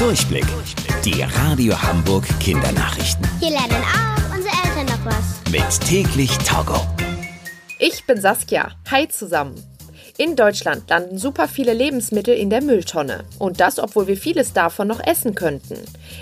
Durchblick. Die Radio Hamburg Kindernachrichten. Hier lernen auch unsere Eltern noch was. Mit täglich Togo. Ich bin Saskia. Hi zusammen. In Deutschland landen super viele Lebensmittel in der Mülltonne. Und das, obwohl wir vieles davon noch essen könnten.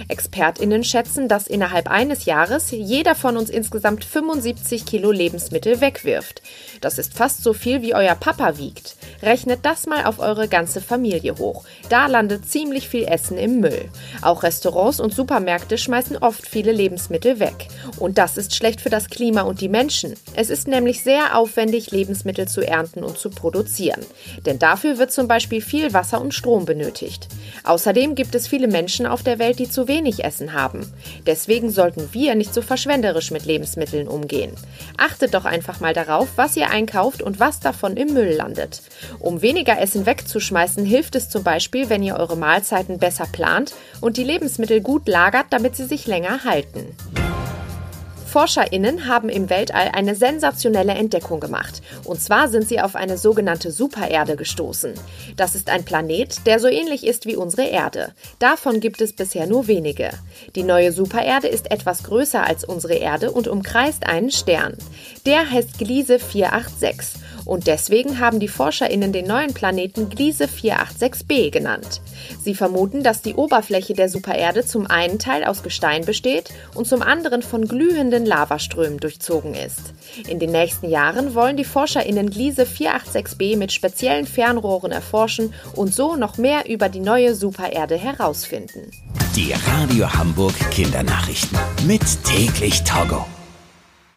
ExpertInnen schätzen, dass innerhalb eines Jahres jeder von uns insgesamt 75 Kilo Lebensmittel wegwirft. Das ist fast so viel, wie euer Papa wiegt. Rechnet das mal auf eure ganze Familie hoch. Da landet ziemlich viel Essen im Müll. Auch Restaurants und Supermärkte schmeißen oft viele Lebensmittel weg. Und das ist schlecht für das Klima und die Menschen. Es ist nämlich sehr aufwendig, Lebensmittel zu ernten und zu produzieren. Denn dafür wird zum Beispiel viel Wasser und Strom benötigt. Außerdem gibt es viele Menschen auf der Welt, die zu wenig Essen haben. Deswegen sollten wir nicht so verschwenderisch mit Lebensmitteln umgehen. Achtet doch einfach mal darauf, was ihr einkauft und was davon im Müll landet. Um weniger Essen wegzuschmeißen, hilft es zum Beispiel, wenn ihr eure Mahlzeiten besser plant und die Lebensmittel gut lagert, damit sie sich länger halten. ForscherInnen haben im Weltall eine sensationelle Entdeckung gemacht. Und zwar sind sie auf eine sogenannte Supererde gestoßen. Das ist ein Planet, der so ähnlich ist wie unsere Erde. Davon gibt es bisher nur wenige. Die neue Supererde ist etwas größer als unsere Erde und umkreist einen Stern. Der heißt Gliese 486 und deswegen haben die ForscherInnen den neuen Planeten Gliese 486b genannt. Sie vermuten, dass die Oberfläche der Supererde zum einen Teil aus Gestein besteht und zum anderen von glühenden Lavaströmen durchzogen ist. In den nächsten Jahren wollen die ForscherInnen Gliese 486b mit speziellen Fernrohren erforschen und so noch mehr über die neue Supererde herausfinden. Die Radio Hamburg Kindernachrichten mit täglich Togo.